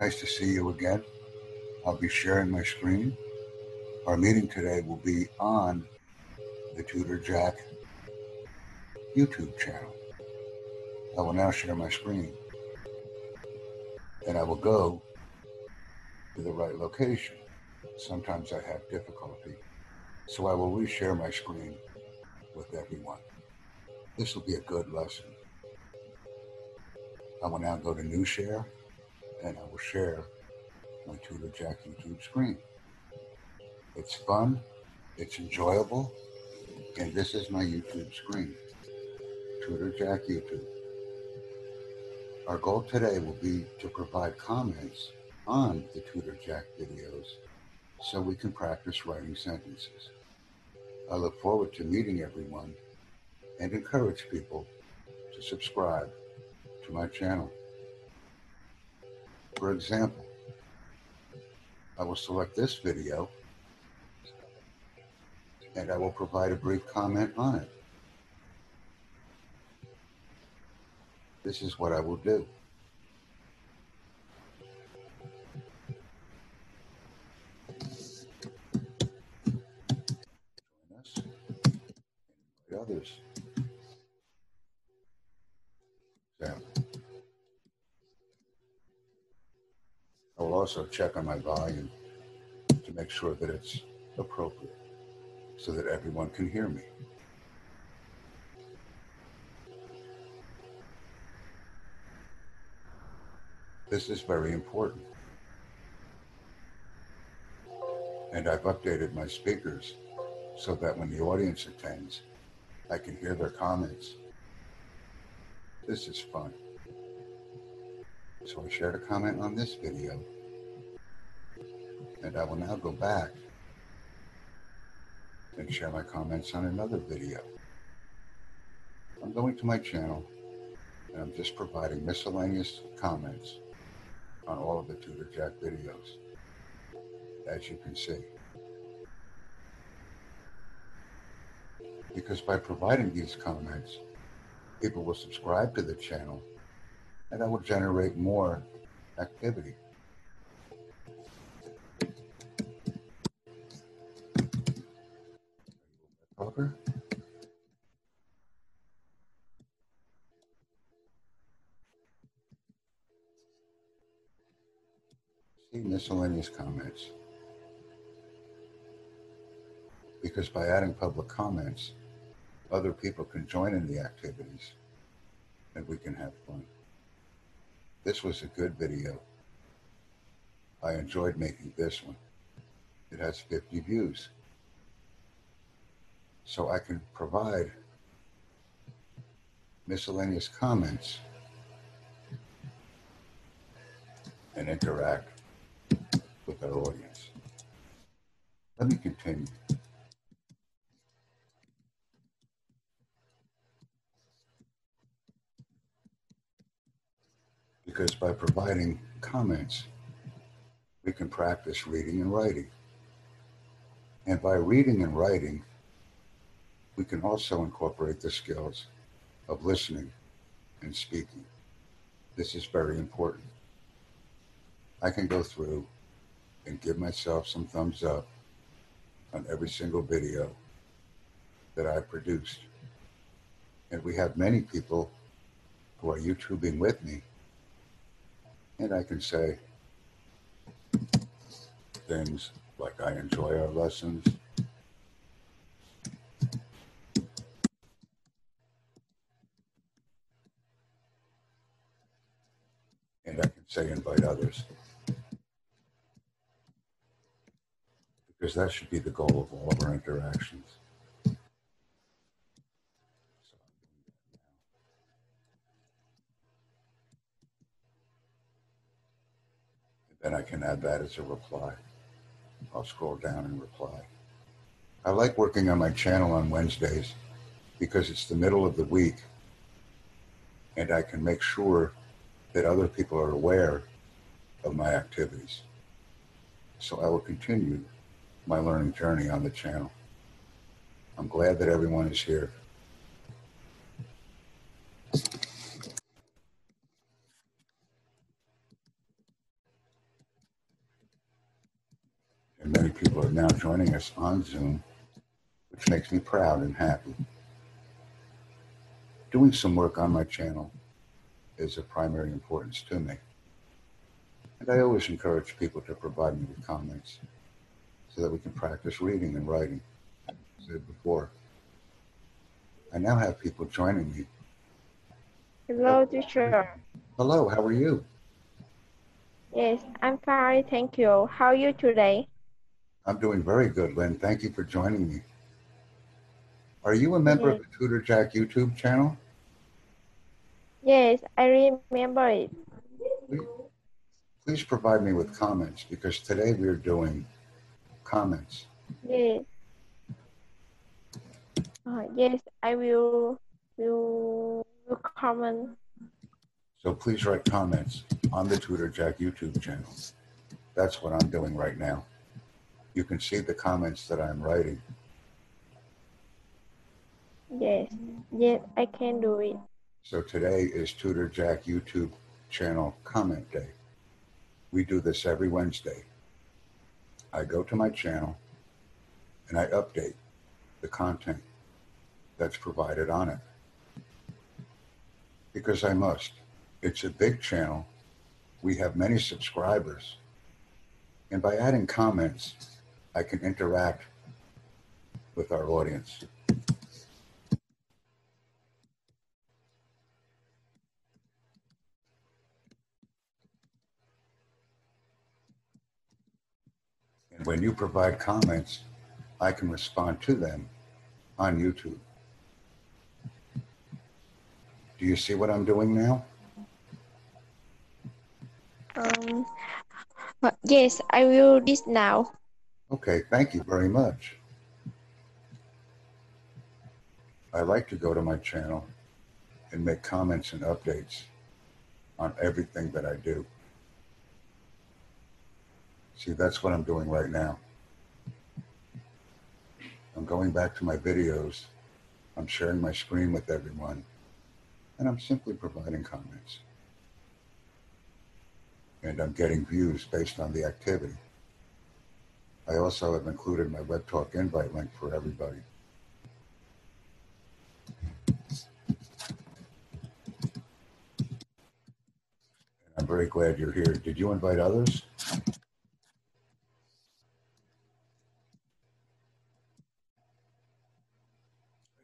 Nice to see you again. I'll be sharing my screen. Our meeting today will be on the Tutor Jack YouTube channel. I will now share my screen and I will go to the right location. Sometimes I have difficulty, so I will reshare my screen with everyone. This will be a good lesson. I will now go to New Share and I will share my Tutor Jack YouTube screen. It's fun, it's enjoyable, and this is my YouTube screen. Tutor Jack YouTube. Our goal today will be to provide comments on the Tutor Jack videos so we can practice writing sentences. I look forward to meeting everyone and encourage people to subscribe to my channel. For example, I will select this video and I will provide a brief comment on it. This is what I will do. Also check on my volume to make sure that it's appropriate so that everyone can hear me. This is very important. And I've updated my speakers so that when the audience attends, I can hear their comments. This is fun. So I shared a comment on this video. And I will now go back and share my comments on another video. I'm going to my channel and I'm just providing miscellaneous comments on all of the Tutor Jack videos, as you can see. Because by providing these comments, people will subscribe to the channel and I will generate more activity. Talker? See miscellaneous comments. Because by adding public comments, other people can join in the activities and we can have fun. This was a good video. I enjoyed making this one. It has 50 views. So I can provide miscellaneous comments and interact with our audience. Let me continue. Because by providing comments, we can practice reading and writing. And by reading and writing, we can also incorporate the skills of listening and speaking. This is very important. I can go through and give myself some thumbs up on every single video that I produced. And we have many people who are YouTubing with me. And I can say things like I enjoy our lessons. And I can say invite others. because that should be the goal of all of our interactions. Then I can add that as a reply. I'll scroll down and reply. I like working on my channel on Wednesdays because it's the middle of the week and I can make sure that other people are aware of my activities. So I will continue my learning journey on the channel. I'm glad that everyone is here. And many people are now joining us on Zoom, which makes me proud and happy. Doing some work on my channel is of primary importance to me. And I always encourage people to provide me with comments so that we can practice reading and writing, as I said before. I now have people joining me. Hello, teacher. Hello, how are you? Yes, I'm fine, thank you. How are you today? I'm doing very good, Lynn. Thank you for joining me. Are you a member of the Tutor Jack YouTube channel? Yes, I remember it. Please- provide me with comments because today we're doing comments. Yes. Uh, yes, I will will, will comment. So please write comments on the Tutor Jack YouTube channel. That's what I'm doing right now. You can see the comments that I'm writing. Yes, yes, I can do it. So today is Tutor Jack YouTube channel comment day. We do this every Wednesday. I go to my channel and I update the content that's provided on it. Because I must. It's a big channel. We have many subscribers. And by adding comments, I can interact with our audience. When you provide comments, I can respond to them on YouTube. Do you see what I'm doing now? Um, yes, I will do this now. Okay, thank you very much. I like to go to my channel and make comments and updates on everything that I do. See, that's what I'm doing right now. I'm going back to my videos. I'm sharing my screen with everyone. And I'm simply providing comments. And I'm getting views based on the activity. I also have included my Web Talk invite link for everybody. I'm very glad you're here. Did you invite others?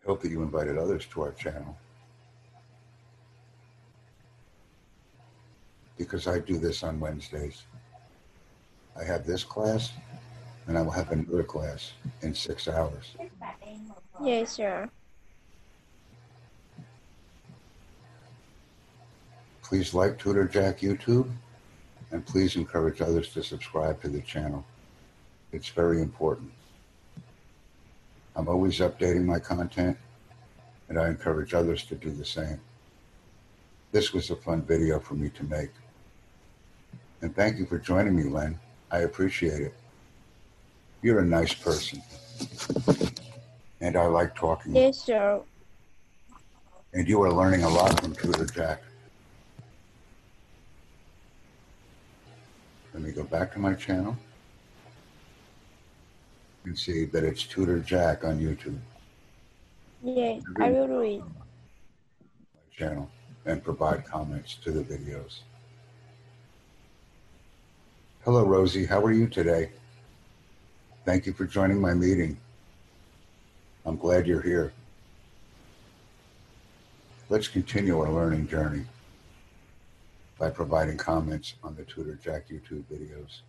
I hope that you invited others to our channel. Because I do this on Wednesdays. I have this class and I will have another class in six hours. Yes, sir. Please like Tutor Jack YouTube and please encourage others to subscribe to the channel. It's very important. I'm always updating my content and I encourage others to do the same. This was a fun video for me to make. And thank you for joining me, Len. I appreciate it. You're a nice person. And I like talking. Yes, sir. And you are learning a lot from Tutor Jack. Let me go back to my channel and see that it's Tutor Jack on YouTube Yes, I will do it. my channel and provide comments to the videos. Hello, Rosie. How are you today? Thank you for joining my meeting. I'm glad you're here. Let's continue our learning journey by providing comments on the Tutor Jack YouTube videos.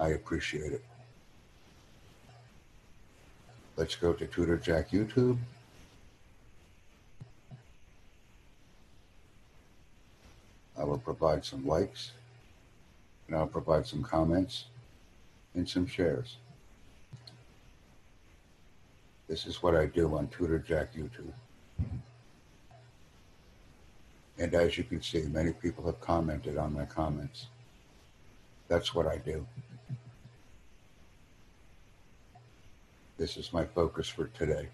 I appreciate it. Let's go to Tutor Jack YouTube. I will provide some likes and I'll provide some comments and some shares. This is what I do on Tutor Jack YouTube. And as you can see, many people have commented on my comments. That's what I do. This is my focus for today.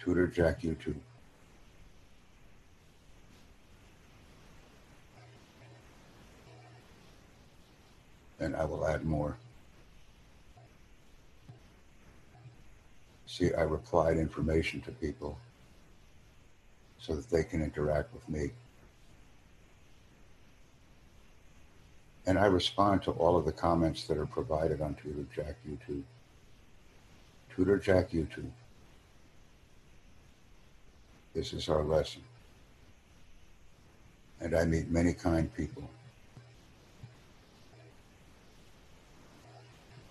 Tutor Jack YouTube. and I will add more. See, I replied information to people so that they can interact with me. And I respond to all of the comments that are provided on Tutor Jack YouTube. Tutor Jack YouTube. This is our lesson. And I meet many kind people.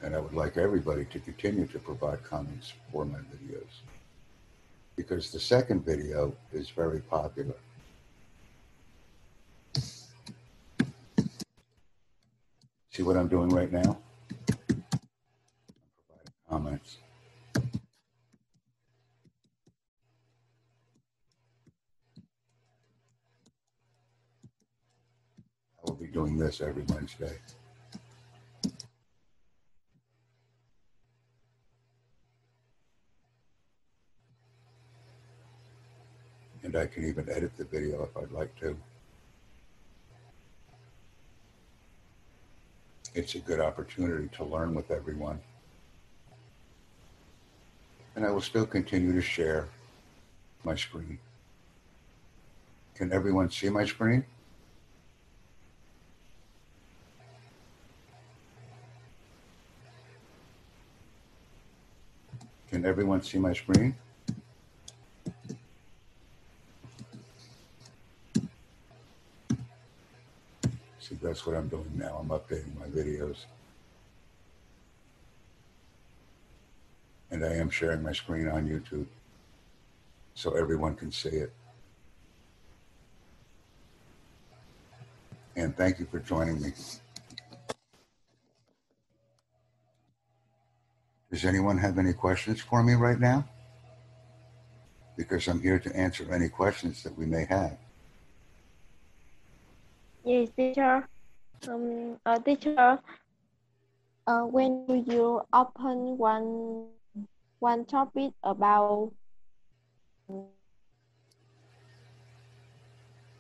And I would like everybody to continue to provide comments for my videos. Because the second video is very popular. See what I'm doing right now? Comments. I will be doing this every Wednesday. And I can even edit the video if I'd like to. It's a good opportunity to learn with everyone. And I will still continue to share my screen. Can everyone see my screen? Can everyone see my screen? See, that's what I'm doing now. I'm updating my videos. And I am sharing my screen on YouTube so everyone can see it. And thank you for joining me. Does anyone have any questions for me right now? Because I'm here to answer any questions that we may have. Yes, teacher. Um, uh, teacher. Uh, when do you open one one topic about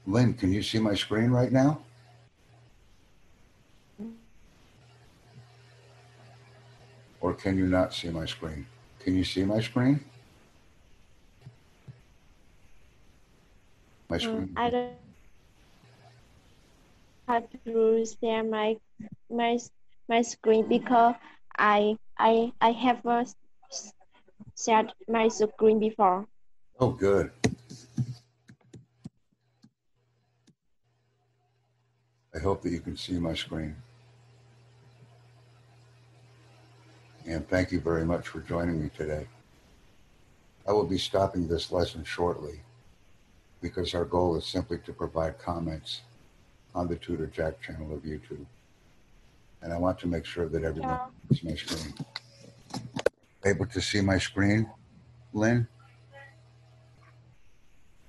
Lynn, can you see my screen right now? Or can you not see my screen? Can you see my screen? My um, screen. I don't have to share my my my screen because I I I have s- shared my screen before. Oh, good. I hope that you can see my screen. And thank you very much for joining me today. I will be stopping this lesson shortly because our goal is simply to provide comments on the Tutor Jack channel of YouTube. And I want to make sure that everyone Yeah. sees my screen. Able to see my screen, Lynn?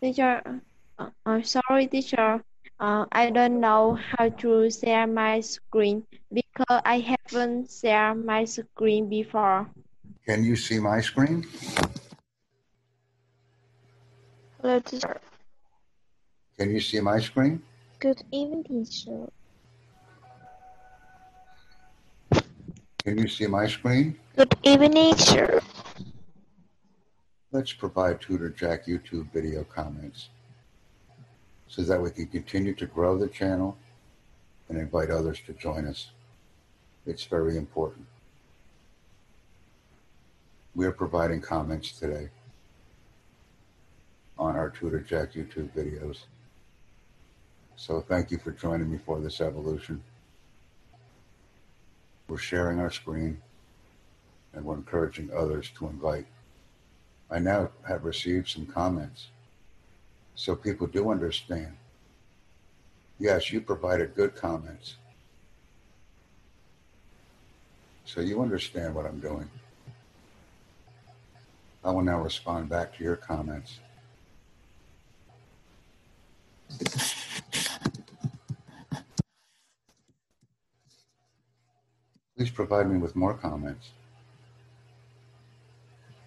Teacher, uh, uh, sorry, teacher. Uh, I don't know how to share my screen because I haven't shared my screen before. Can you see my screen? Hello, teacher. Can you see my screen? Good evening, teacher. Can you see my screen? Good evening, sir. Let's provide Tutor Jack YouTube video comments so that we can continue to grow the channel and invite others to join us. It's very important. We are providing comments today on our Tutor Jack YouTube videos. So thank you for joining me for this evolution. We're sharing our screen and we're encouraging others to invite. I now have received some comments. So people do understand. Yes, you provided good comments. So you understand what I'm doing. I will now respond back to your comments. Please provide me with more comments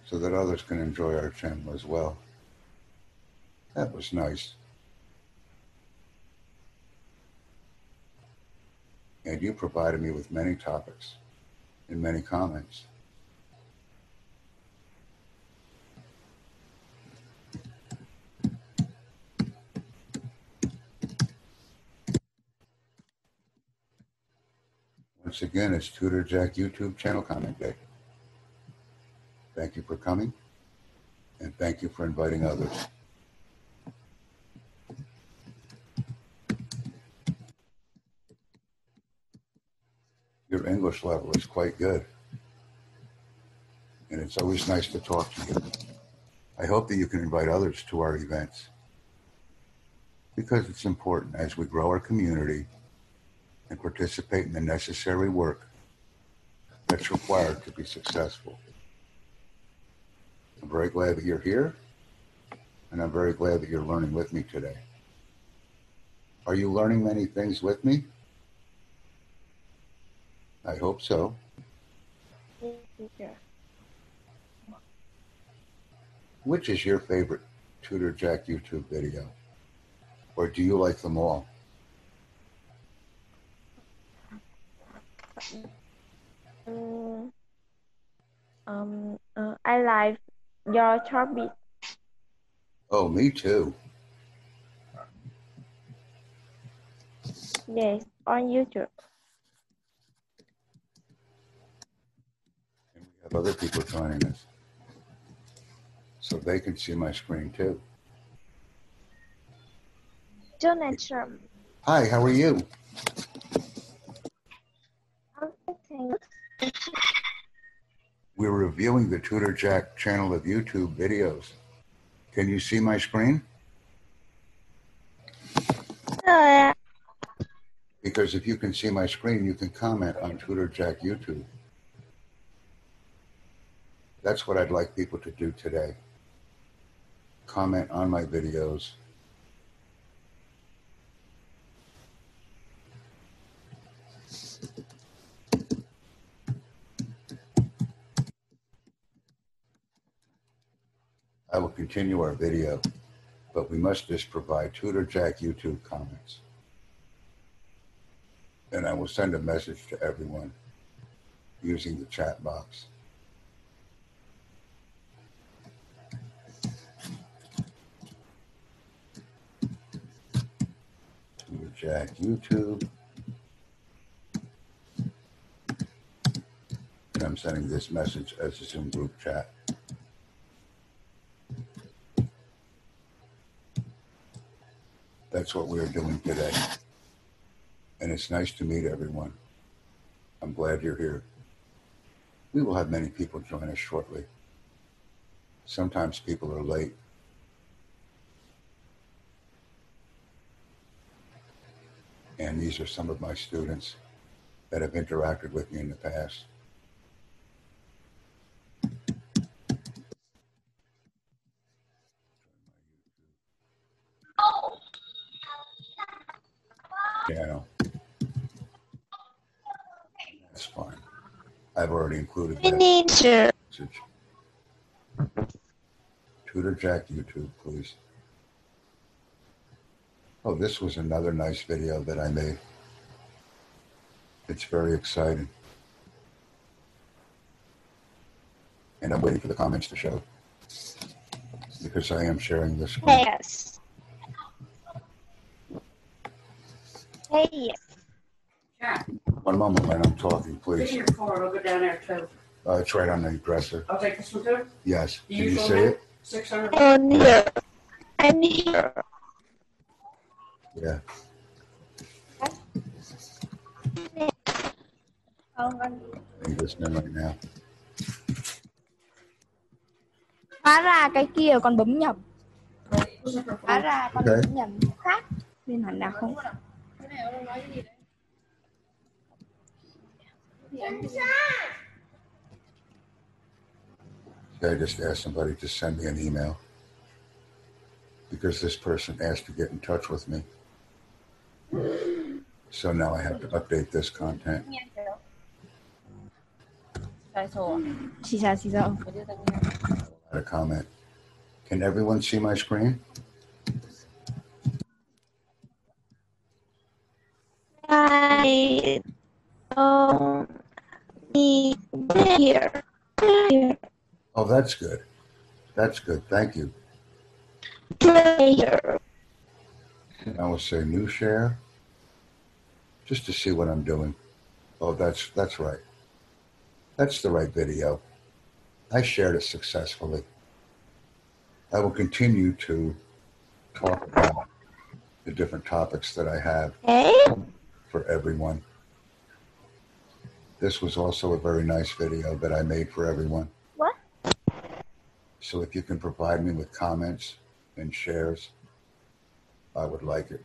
so that others can enjoy our channel as well. That was nice. And you provided me with many topics and many comments. Once again, it's Tutor Jack YouTube channel comment day. Thank you for coming and thank you for inviting others. Your English level is quite good. And it's always nice to talk to you. I hope that you can invite others to our events because it's important as we grow our community and participate in the necessary work that's required to be successful. I'm very glad that you're here, and I'm very glad that you're learning with me today. Are you learning many things with me? I hope so. Teacher. Which is your favorite Tutor Jack YouTube video? Or do you like them all? Mm, um, uh, I like your topic. Oh, me too. Yes, on YouTube. And we have other people joining us. So they can see my screen too. Donald Trump. Hi, how are you? We're reviewing the Tutor Jack channel of YouTube videos. Can you see my screen? Uh, Because if you can see my screen, you can comment on Tutor Jack YouTube. That's what I'd like people to do today. Comment on my videos. I will continue our video, but we must just provide Tutor Jack YouTube comments and I will send a message to everyone using the chat box. YouTube. And I'm sending this message as a Zoom group chat. That's what we're doing today and it's nice to meet everyone. I'm glad you're here. We will have many people join us shortly. Sometimes people are late. And these are some of my students that have interacted with me in the past. Channel. That's fine. I've already included that message. Tutor Jack YouTube, please. Oh, this was another nice video that I made. It's very exciting. And I'm waiting for the comments to show. Because I am sharing this. screen. Yes. Hey, yes. Jack, One moment when I'm talking, get please. your phone, I'll go down there too. Uh, it's right on the dresser. I'll take this one too. Yes. Do Can you you see it? Six hundred. I'm here. I'm here. Yeah. I'm listening right now. hóa ra cái kia con bấm nhầm. Hóa ra con Ok. bấm nhầm khác. Nên hẳn là không. I just asked somebody to send me an email because this person asked to get in touch with me. So now I have to update this content. Chị sao, chị sao? Add a comment. Can everyone see my screen? Hi. Um, the here, here, Oh, that's good. That's good. Thank you. player. And I will say new share just to see what I'm doing. Oh, that's that's right. That's the right video. I shared it successfully. I will continue to talk about the different topics that I have Hey, for everyone. This was also a very nice video that I made for everyone. What? So if you can provide me with comments and shares, I would like it.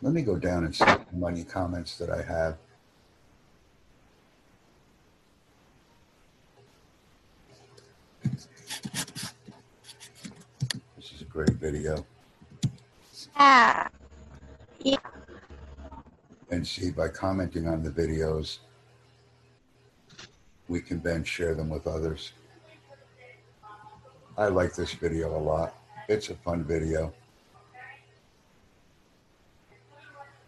Let me go down and see how many comments that I have. This is a great video. ah, And see, by commenting on the videos, we can then share them with others. I like this video a lot. It's a fun video.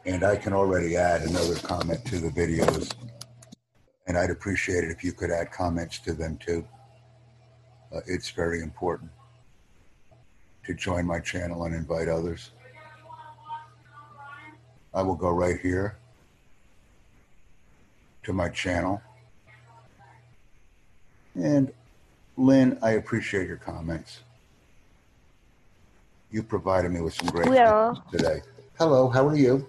And I can already add another comment to the videos. And I'd appreciate it if you could add comments to them too. Uh, it's very important to join my channel and invite others. I will go right here to my channel. And Lynn, I appreciate your comments. You provided me with some great comments today. Hello, how are you?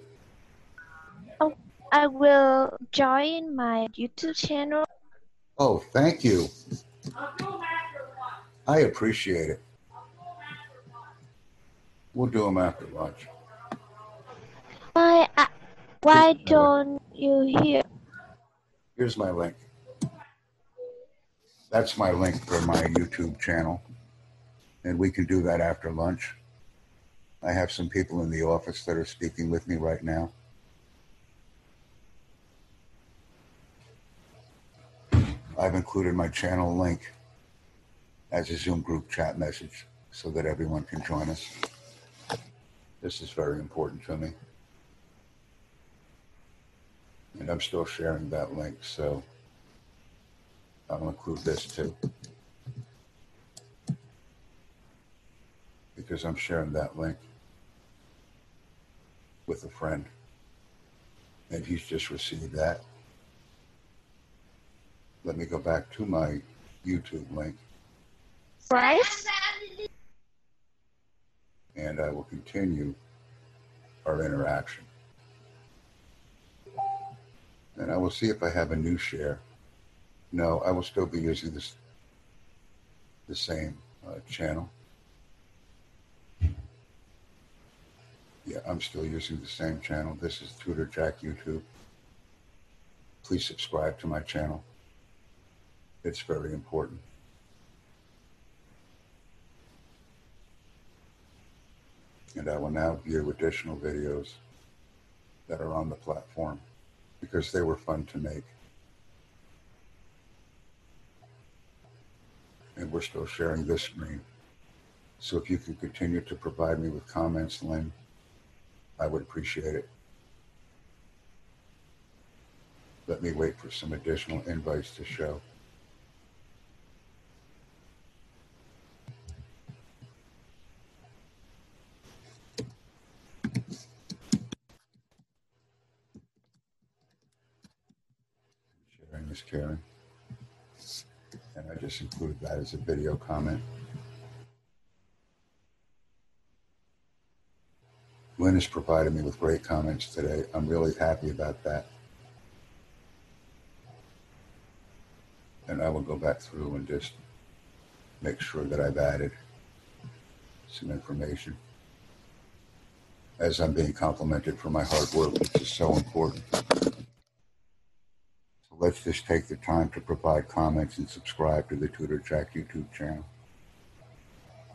Oh, I will join my YouTube channel. Oh, thank you. I appreciate it. We'll do them after lunch. Why, I, why don't you hear? Here's my link. That's my link for my YouTube channel. And we can do that after lunch. I have some people in the office that are speaking with me right now. I've included my channel link as a Zoom group chat message so that everyone can join us. This is very important to me. And I'm still sharing that link, so I'll include this too. Because I'm sharing that link with a friend. And he's just received that. Let me go back to my YouTube link Price? and I will continue our interaction. And I will see if I have a new share. No, I will still be using this, the same uh, channel. Yeah, I'm still using the same channel. This is Tutor Jack YouTube. Please subscribe to my channel. It's very important. And I will now view additional videos that are on the platform because they were fun to make. And we're still sharing this screen. So if you can continue to provide me with comments, Lynn, I would appreciate it. Let me wait for some additional invites to show. Sharing is caring. And I just included that as a video comment. Lynn has provided me with great comments today. I'm really happy about that. And I will go back through and just make sure that I've added some information as I'm being complimented for my hard work, which is so important. So let's just take the time to provide comments and subscribe to the Tutor Jack YouTube channel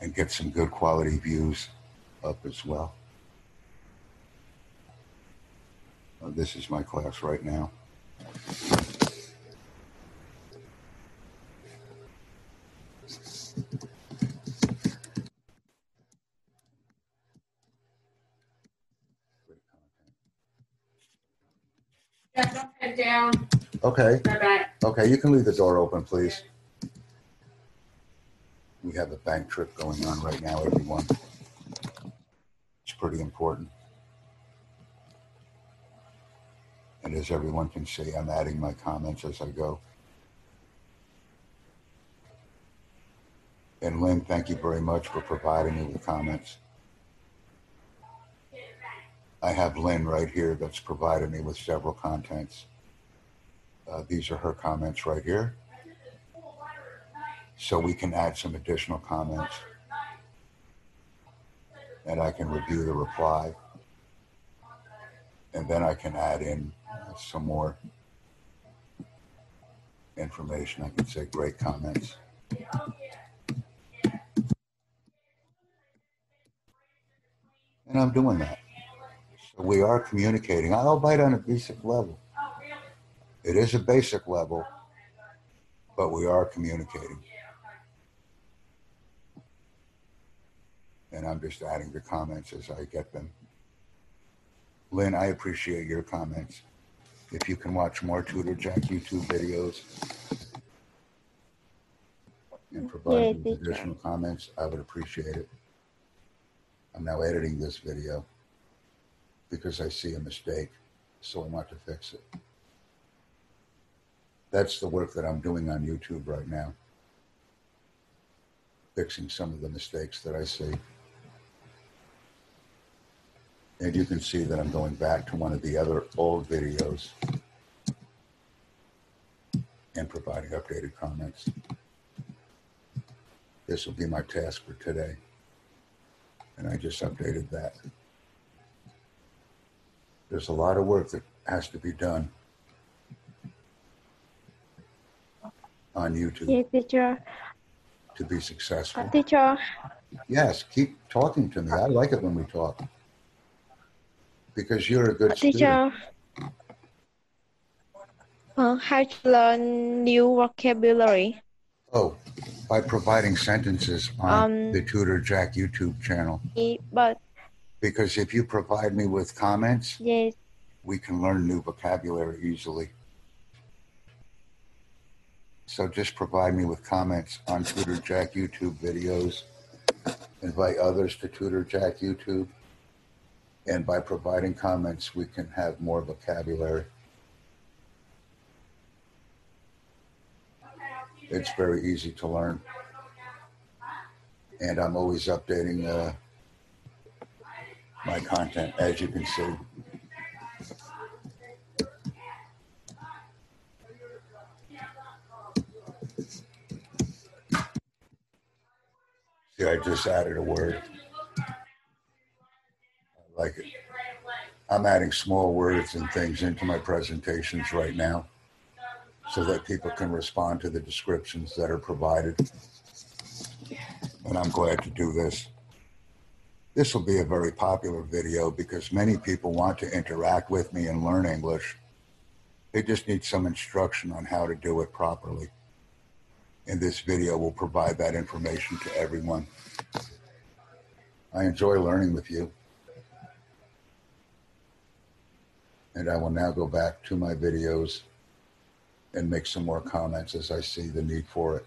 and get some good quality views up as well. Uh, Uh, this is my class right now. Yeah, don't head down. Okay, back. okay, you can leave the door open, please. We have a bank trip going on right now, everyone. It's pretty important. And as everyone can see, I'm adding my comments as I go. And Lynn, thank you very much for providing me with comments. I have Lynn right here that's provided me with several contents. Uh, these are her comments right here. So we can add some additional comments. And I can review the reply. And then I can add in some more information. I can say great comments. And I'm doing that. So we are communicating. I'll bite on a basic level. It is a basic level, but we are communicating. And I'm just adding the comments as I get them. Lynn, I appreciate your comments. If you can watch more Tutor Jack YouTube videos and provide with additional comments, I would appreciate it. I'm now editing this video because I see a mistake, so I want to fix it. That's the work that I'm doing on YouTube right now. Fixing some of the mistakes that I see. And you can see that I'm going back to one of the other old videos and providing updated comments. This will be my task for today. And I just updated that. There's a lot of work that has to be done on YouTube Yes, teacher. to be successful. Uh, teacher, Yes, keep talking to me. I like it when we talk. Because you're a good student. teacher. How to learn new vocabulary? Oh, by providing sentences on Um, the Tutor Jack YouTube channel. But Because if you provide me with comments, yes, we can learn new vocabulary easily. So just provide me with comments on Tutor Jack YouTube videos. Invite others to Tutor Jack YouTube. And by providing comments, we can have more vocabulary. It's very easy to learn. And I'm always updating uh, my content, as you can see. See, I just added a word. Like it. I'm adding small words and things into my presentations right now so that people can respond to the descriptions that are provided. And I'm glad to do this. This will be a very popular video because many people want to interact with me and learn English. They just need some instruction on how to do it properly. And this video will provide that information to everyone. I enjoy learning with you. And I will now go back to my videos and make some more comments as I see the need for it.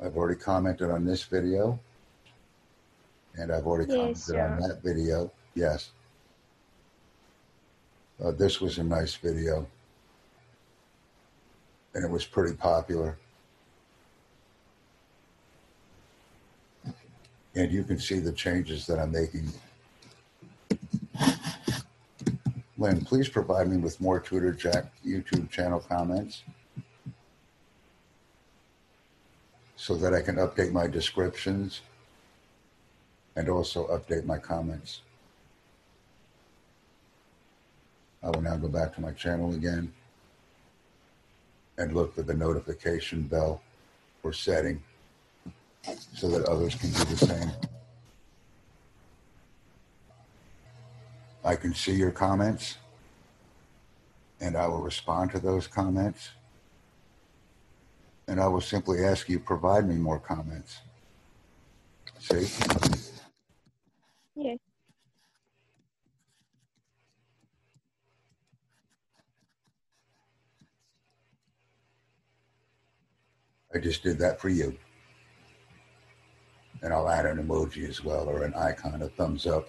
I've already commented on this video. And I've already Yes, commented on that video. Yes. Uh, this was a nice video. And it was pretty popular. And you can see the changes that I'm making. Lynn, please provide me with more Tutor Jack YouTube channel comments so that I can update my descriptions and also update my comments. I will now go back to my channel again and look for the notification bell or setting so that others can do the same. I can see your comments and I will respond to those comments. And I will simply ask you provide me more comments. See? Yeah. I just did that for you. And I'll add an emoji as well or an icon, a thumbs up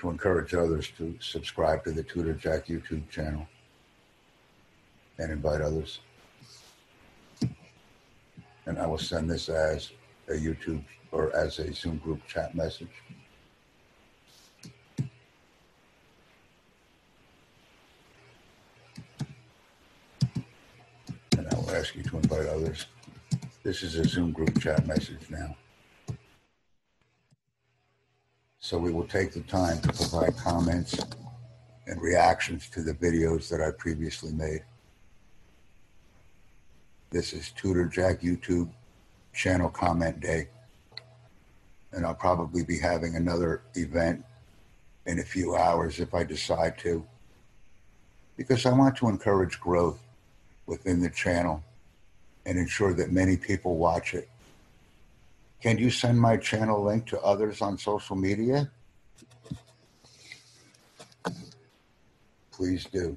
to encourage others to subscribe to the Tutor Jack YouTube channel and invite others. And I will send this as a YouTube or as a Zoom group chat message. And I will ask you to invite others. This is a Zoom group chat message now. So we will take the time to provide comments and reactions to the videos that I previously made. This is Tutor Jack YouTube channel comment day. And I'll probably be having another event in a few hours if I decide to. Because I want to encourage growth within the channel and ensure that many people watch it. Can you send my channel link to others on social media? Please do.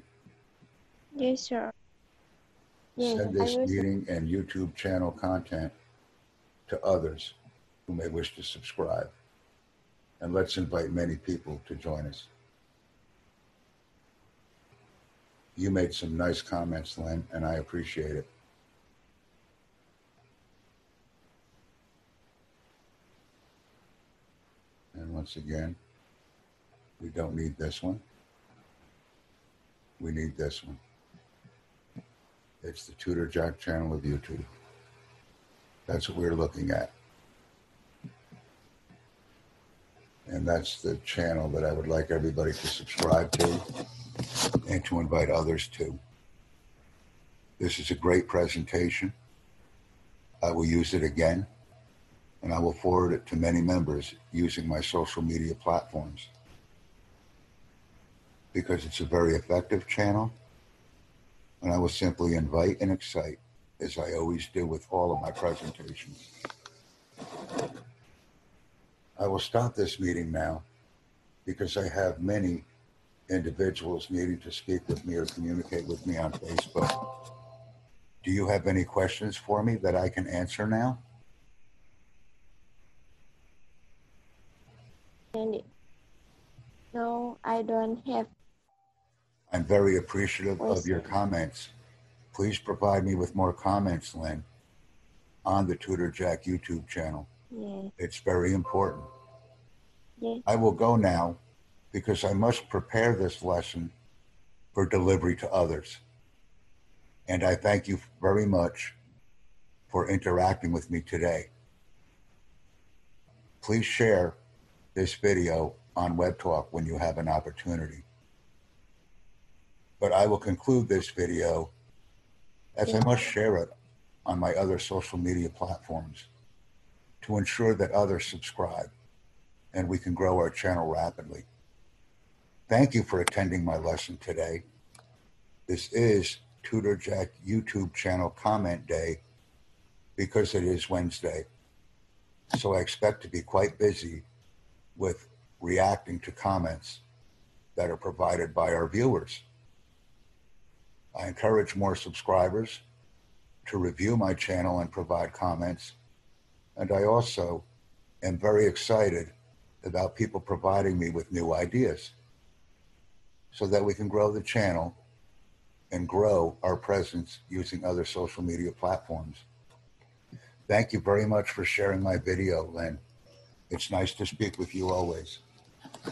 Yes, sir. Yes, Send this meeting and YouTube channel content to others who may wish to subscribe. And let's invite many people to join us. You made some nice comments, Lynn, and I appreciate it. And once again, we don't need this one. We need this one. It's the Tutor Jack channel of YouTube. That's what we're looking at. And that's the channel that I would like everybody to subscribe to and to invite others to. This is a great presentation. I will use it again and I will forward it to many members using my social media platforms because it's a very effective channel and I will simply invite and excite as I always do with all of my presentations. I will stop this meeting now because I have many individuals needing to speak with me or communicate with me on Facebook. Do you have any questions for me that I can answer now? And no, I don't have. I'm very appreciative of your comments. Please provide me with more comments, Lynn, on the Tutor Jack YouTube channel. Yes, It's very important. yes, I will go now because I must prepare this lesson for delivery to others. And I thank you very much for interacting with me today. Please share this video on Web Talk when you have an opportunity. But I will conclude this video as I must share it on my other social media platforms to ensure that others subscribe and we can grow our channel rapidly. Thank you for attending my lesson today. This is Tutor Jack YouTube channel comment day because it is Wednesday. So I expect to be quite busy with reacting to comments that are provided by our viewers. I encourage more subscribers to review my channel and provide comments. And I also am very excited about people providing me with new ideas so that we can grow the channel and grow our presence using other social media platforms. Thank you very much for sharing my video, Lynn. It's nice to speak with you always.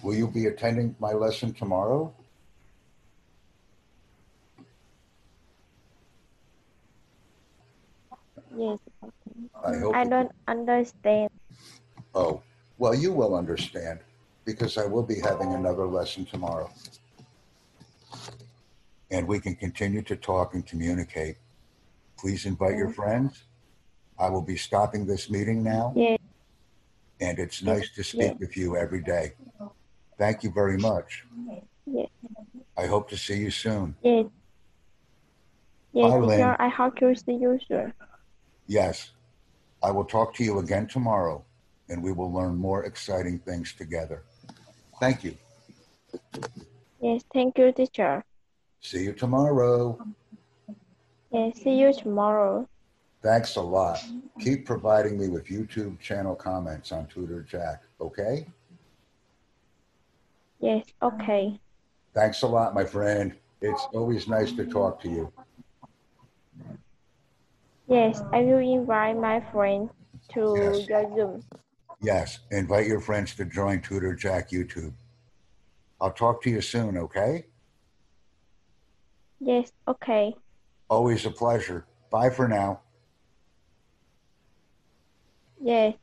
Will you be attending my lesson tomorrow? yes. I hope. I don't understand. Oh, well, you will understand because I will be having oh. another lesson tomorrow. And we can continue to talk and communicate. Please invite your friends. I will be stopping this meeting now, Yes, and it's nice to speak Yeah. with you every day. Thank you very much. yes, I hope to see you soon. yes. Yes, Bye. I hope to see you soon. Yes, I will talk to you again tomorrow, and we will learn more exciting things together. Thank you. Yes, thank you, teacher. See you tomorrow. Yes, see you tomorrow. Thanks a lot. Keep providing me with YouTube channel comments on Tutor Jack, okay? Yes, okay. Thanks a lot, my friend. It's always nice to talk to you. Yes, I will invite my friend to Yes. your Zoom. Yes, invite your friends to join Tutor Jack YouTube. I'll talk to you soon, okay? Yes, okay. Always a pleasure. Bye for now. Yes,